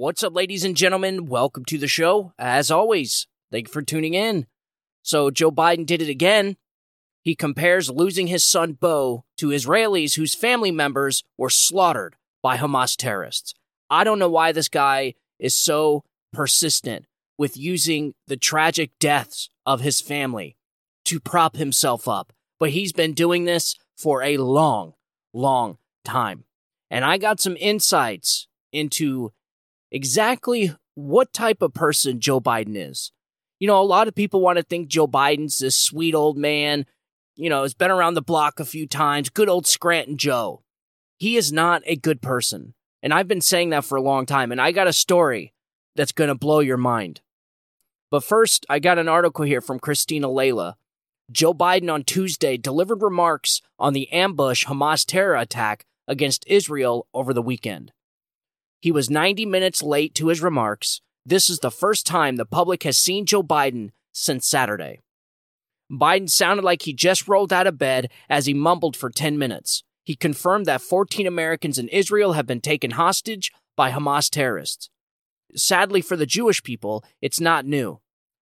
What's up, ladies and gentlemen? Welcome to the show. As always, thank you for tuning in. So, Joe Biden did it again. He compares losing his son Beau to Israelis whose family members were slaughtered by Hamas terrorists. I don't know why this guy is so persistent with using the tragic deaths of his family to prop himself up, but he's been doing this for a long, long time. And I got some insights into exactly what type of person Joe Biden is. You know, a lot of people want to think Joe Biden's this sweet old man, you know, has been around the block a few times, good old Scranton Joe. He is not a good person. And I've been saying that for a long time. And I got a story that's going to blow your mind. But first, I got an article here from Cristina Laila. Joe Biden on Tuesday delivered remarks on the ambush Hamas terror attack against Israel over the weekend. He was 90 minutes late to his remarks. This is the first time the public has seen Joe Biden since Saturday. Biden sounded like he just rolled out of bed as he mumbled for 10 minutes. He confirmed that 14 Americans in Israel have been taken hostage by Hamas terrorists. Sadly for the Jewish people, it's not new.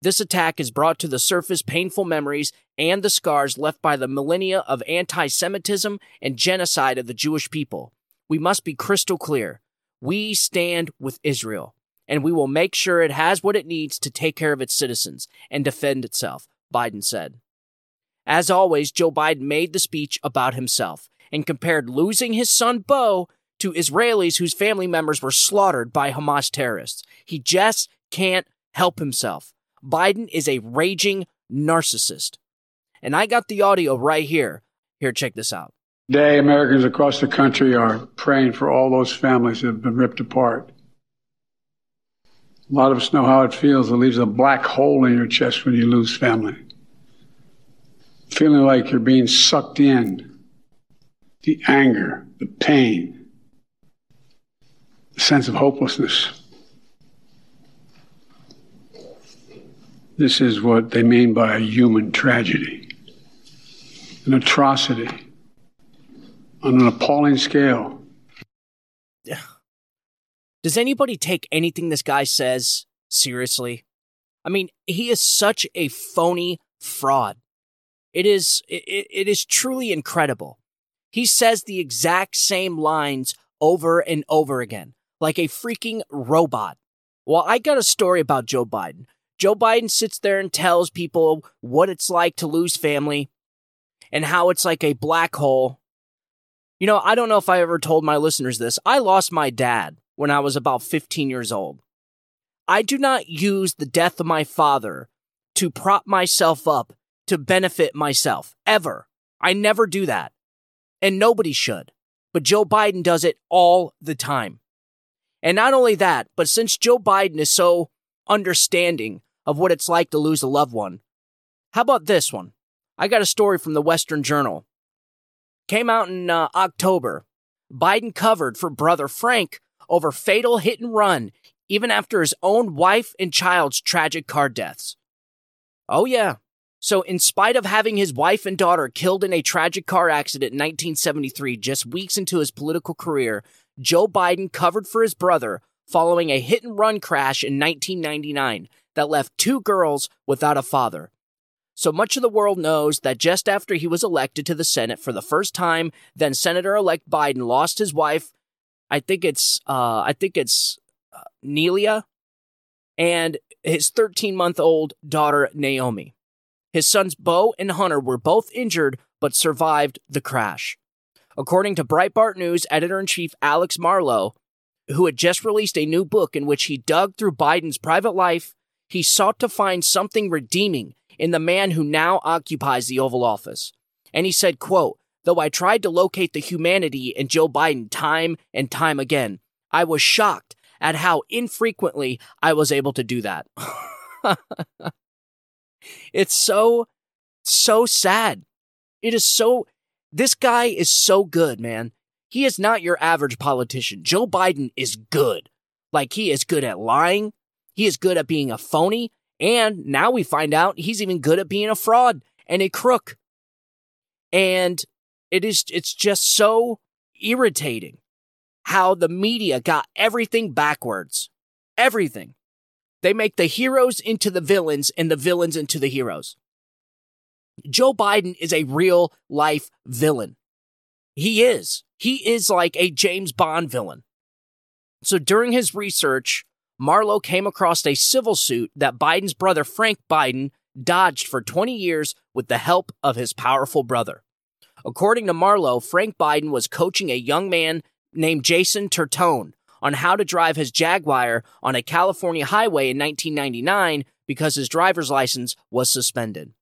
This attack has brought to the surface painful memories and the scars left by the millennia of anti Semitism and genocide of the Jewish people. We must be crystal clear. We stand with Israel, and we will make sure it has what it needs to take care of its citizens and defend itself, Biden said. As always, Joe Biden made the speech about himself and compared losing his son Beau to Israelis whose family members were slaughtered by Hamas terrorists. He just can't help himself. Biden is a raging narcissist. And I got the audio right here. Here, check this out. Today, Americans across the country are praying for all those families that have been ripped apart. A lot of us know how it feels. It leaves a black hole in your chest when you lose family. Feeling like you're being sucked in. The anger, the pain, the sense of hopelessness. This is what they mean by a human tragedy, an atrocity on an appalling scale. Does anybody take anything this guy says seriously? I mean, he is such a phony fraud. It is it, it is truly incredible. He says the exact same lines over and over again, like a freaking robot. Well, I got a story about Joe Biden. Joe Biden sits there and tells people what it's like to lose family and how it's like a black hole you know, I don't know if I ever told my listeners this. I lost my dad when I was about 15 years old. I do not use the death of my father to prop myself up to benefit myself, ever. I never do that. And nobody should. But Joe Biden does it all the time. And not only that, but since Joe Biden is so understanding of what it's like to lose a loved one, how about this one? I got a story from the Western Journal came out in uh, October. Biden covered for brother Frank over fatal hit and run, even after his own wife and child's tragic car deaths. Oh, yeah. So, in spite of having his wife and daughter killed in a tragic car accident in 1973, just weeks into his political career, Joe Biden covered for his brother following a hit and run crash in 1999 that left two girls without a father. So much of the world knows that just after he was elected to the Senate for the first time, then Senator elect Biden lost his wife. I think it's, uh, I think it's uh, Neilia and his 13 month old daughter, Naomi. His sons, Beau and Hunter, were both injured but survived the crash. According to Breitbart News editor in chief Alex Marlow, who had just released a new book in which he dug through Biden's private life, he sought to find something redeeming in the man who now occupies the Oval Office. And he said, quote, Though I tried to locate the humanity in Joe Biden time and time again, I was shocked at how infrequently I was able to do that. it's so, so sad. It is so, this guy is so good, man. He is not your average politician. Joe Biden is good. Like, he is good at lying. He is good at being a phony. And now we find out he's even good at being a fraud and a crook. And it is, it's just so irritating how the media got everything backwards. Everything. They make the heroes into the villains and the villains into the heroes. Joe Biden is a real life villain. He is. He is like a James Bond villain. So during his research, Marlow came across a civil suit that Biden's brother Frank Biden dodged for 20 years with the help of his powerful brother. According to Marlow, Frank Biden was coaching a young man named Jason Tertone on how to drive his Jaguar on a California highway in 1999 because his driver's license was suspended.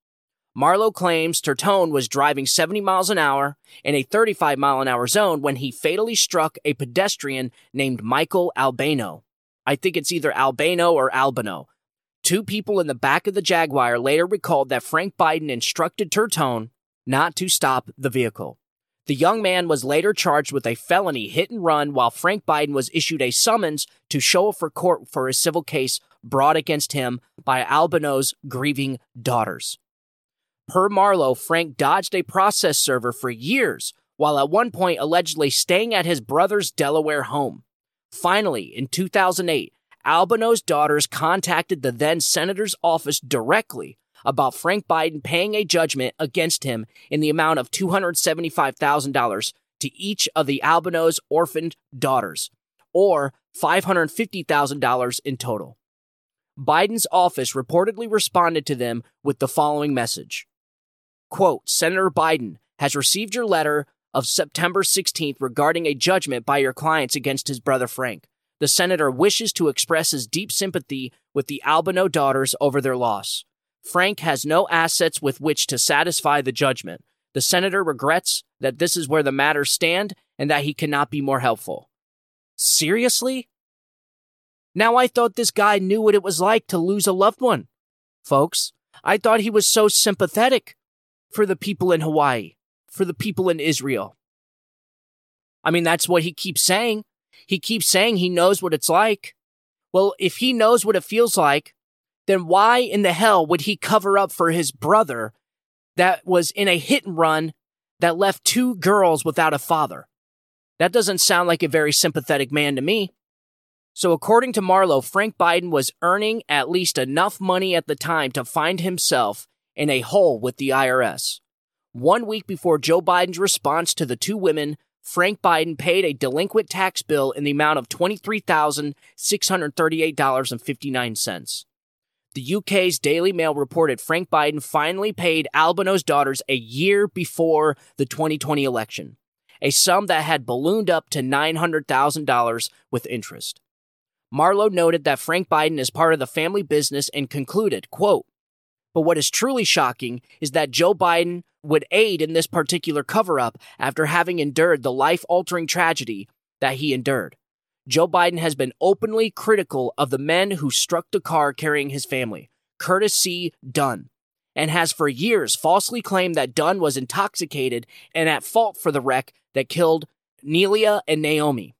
Marlow claims Tertone was driving 70 miles an hour in a 35 mile an hour zone when he fatally struck a pedestrian named Michael Albano. I think it's either Albano or Albano. Two people in the back of the Jaguar later recalled that Frank Biden instructed Turtone not to stop the vehicle. The young man was later charged with a felony hit and run while Frank Biden was issued a summons to show up for court for a civil case brought against him by Albano's grieving daughters. Per Marlow, Frank dodged a process server for years while at one point allegedly staying at his brother's Delaware home. Finally, in 2008, Albano's daughters contacted the then senator's office directly about Frank Biden paying a judgment against him in the amount of $275,000 to each of the Albano's orphaned daughters, or $550,000 in total. Biden's office reportedly responded to them with the following message Quote, Senator Biden has received your letter of September 16th regarding a judgment by your clients against his brother Frank. The senator wishes to express his deep sympathy with the Albano daughters over their loss. Frank has no assets with which to satisfy the judgment. The senator regrets that this is where the matters stand and that he cannot be more helpful. Seriously? Now I thought this guy knew what it was like to lose a loved one. Folks, I thought he was so sympathetic for the people in Hawaii, for the people in Israel. I mean, that's what he keeps saying. He keeps saying he knows what it's like. Well, if he knows what it feels like, then why in the hell would he cover up for his brother that was in a hit and run that left two girls without a father? That doesn't sound like a very sympathetic man to me. So, according to Marlow, Frank Biden was earning at least enough money at the time to find himself in a hole with the IRS. One week before Joe Biden's response to the two women, Frank Biden paid a delinquent tax bill in the amount of $23,638.59. The UK's Daily Mail reported Frank Biden finally paid Albano's daughters a year before the 2020 election, a sum that had ballooned up to $900,000 with interest. Marlow noted that Frank Biden is part of the family business and concluded, quote, but what is truly shocking is that Joe Biden would aid in this particular cover up after having endured the life altering tragedy that he endured. Joe Biden has been openly critical of the men who struck the car carrying his family, Curtis C. Dunn, and has for years falsely claimed that Dunn was intoxicated and at fault for the wreck that killed Neilia and Naomi.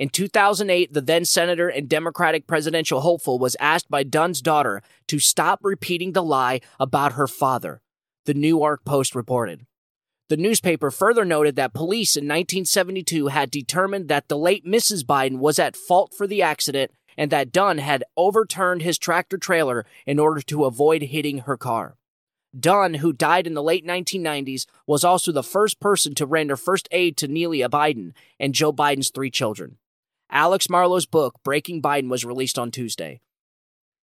In 2008, the then senator and Democratic presidential hopeful was asked by Dunn's daughter to stop repeating the lie about her father, the New York Post reported. The newspaper further noted that police in 1972 had determined that the late Mrs. Biden was at fault for the accident and that Dunn had overturned his tractor trailer in order to avoid hitting her car. Dunn, who died in the late 1990s, was also the first person to render first aid to Neilia Biden and Joe Biden's three children. Alex Marlow's book, Breaking Biden, was released on Tuesday.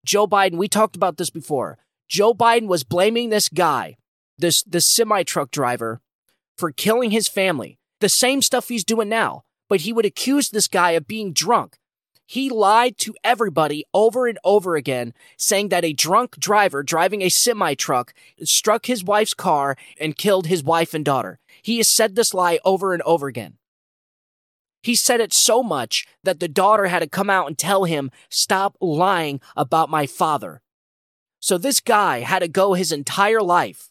Joe Biden, we talked about this before. Joe Biden was blaming this guy, this, this semi truck driver, for killing his family. The same stuff he's doing now, but he would accuse this guy of being drunk. He lied to everybody over and over again, saying that a drunk driver driving a semi truck struck his wife's car and killed his wife and daughter. He has said this lie over and over again. He said it so much that the daughter had to come out and tell him, Stop lying about my father. So this guy had to go his entire life,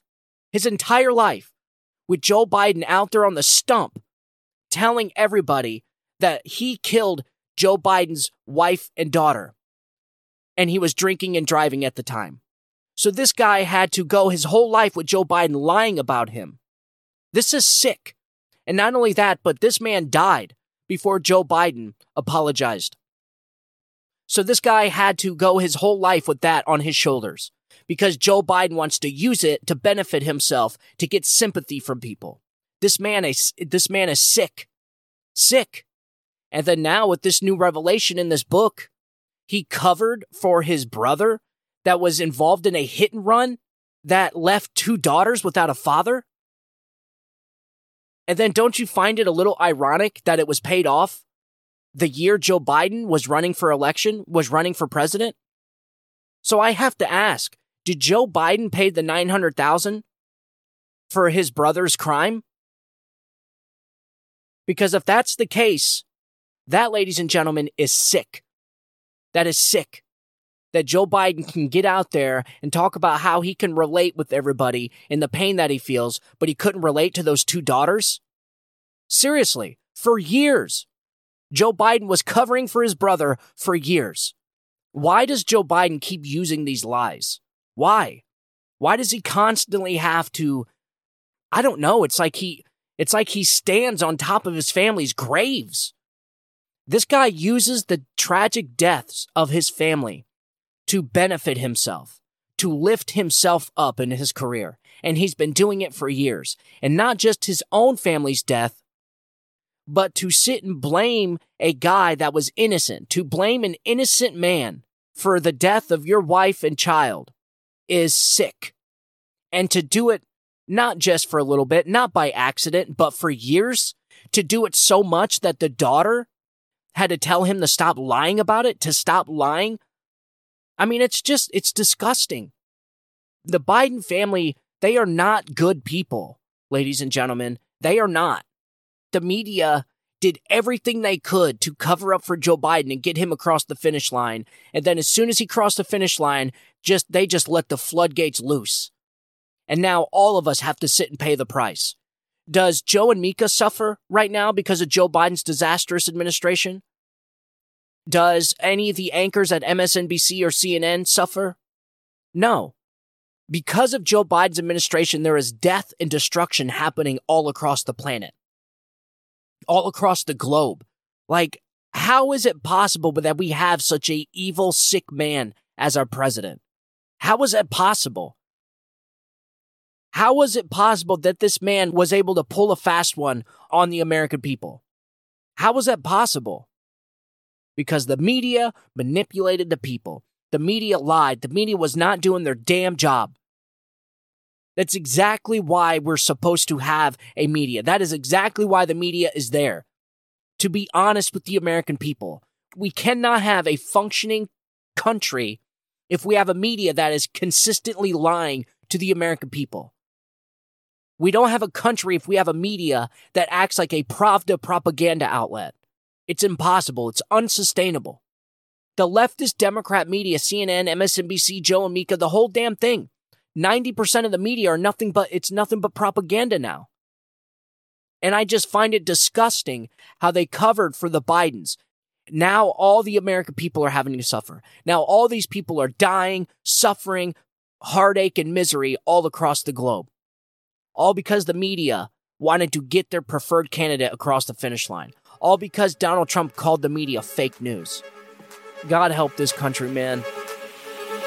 his entire life, with Joe Biden out there on the stump telling everybody that he killed Joe Biden's wife and daughter. And he was drinking and driving at the time. So this guy had to go his whole life with Joe Biden lying about him. This is sick. And not only that, but this man died before Joe Biden apologized. So this guy had to go his whole life with that on his shoulders because Joe Biden wants to use it to benefit himself to get sympathy from people. This man is this man is sick. Sick. And then now with this new revelation in this book, he covered for his brother that was involved in a hit and run that left two daughters without a father. And then don't you find it a little ironic that it was paid off the year Joe Biden was running for election, was running for president? So I have to ask, did Joe Biden pay the 900,000 for his brother's crime? Because if that's the case, that ladies and gentlemen is sick that is sick. That Joe Biden can get out there and talk about how he can relate with everybody in the pain that he feels, but he couldn't relate to those two daughters? Seriously, for years, Joe Biden was covering for his brother for years. Why does Joe Biden keep using these lies? Why? Why does he constantly have to I don't know, it's like he it's like he stands on top of his family's graves. This guy uses the tragic deaths of his family to benefit himself, to lift himself up in his career. And he's been doing it for years. And not just his own family's death, but to sit and blame a guy that was innocent, to blame an innocent man for the death of your wife and child is sick. And to do it not just for a little bit, not by accident, but for years, to do it so much that the daughter had to tell him to stop lying about it, to stop lying. I mean, it's just, it's disgusting. The Biden family, they are not good people, ladies and gentlemen. They are not. The media did everything they could to cover up for Joe Biden and get him across the finish line. And then as soon as he crossed the finish line, just they just let the floodgates loose. And now all of us have to sit and pay the price. Does Joe and Mika suffer right now because of Joe Biden's disastrous administration? Does any of the anchors at MSNBC or CNN suffer? No. Because of Joe Biden's administration, there is death and destruction happening all across the planet, all across the globe. Like, how is it possible that we have such a evil, sick man as our president? How is that possible? How was it possible that this man was able to pull a fast one on the American people? How was that possible? Because the media manipulated the people. The media lied. The media was not doing their damn job. That's exactly why we're supposed to have a media. That is exactly why the media is there. To be honest with the American people, we cannot have a functioning country if we have a media that is consistently lying to the American people. We don't have a country if we have a media that acts like a Pravda propaganda outlet. It's impossible. It's unsustainable. The leftist Democrat media, CNN, MSNBC, Joe and Mika, the whole damn thing. 90% of the media are nothing but, it's nothing but propaganda now. And I just find it disgusting how they covered for the Bidens. Now all the American people are having to suffer. Now all these people are dying, suffering, heartache, and misery all across the globe all because the media wanted to get their preferred candidate across the finish line, all because Donald Trump called the media fake news. God help this country, man.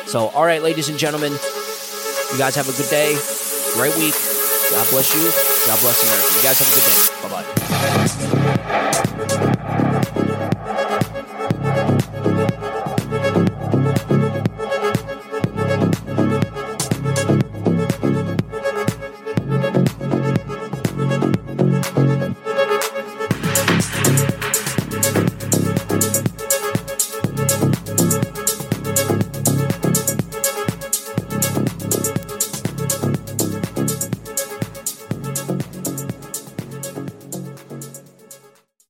So, all right, ladies and gentlemen, you guys have a good day, great week. God bless you. God bless America. You guys have a good day. Bye bye.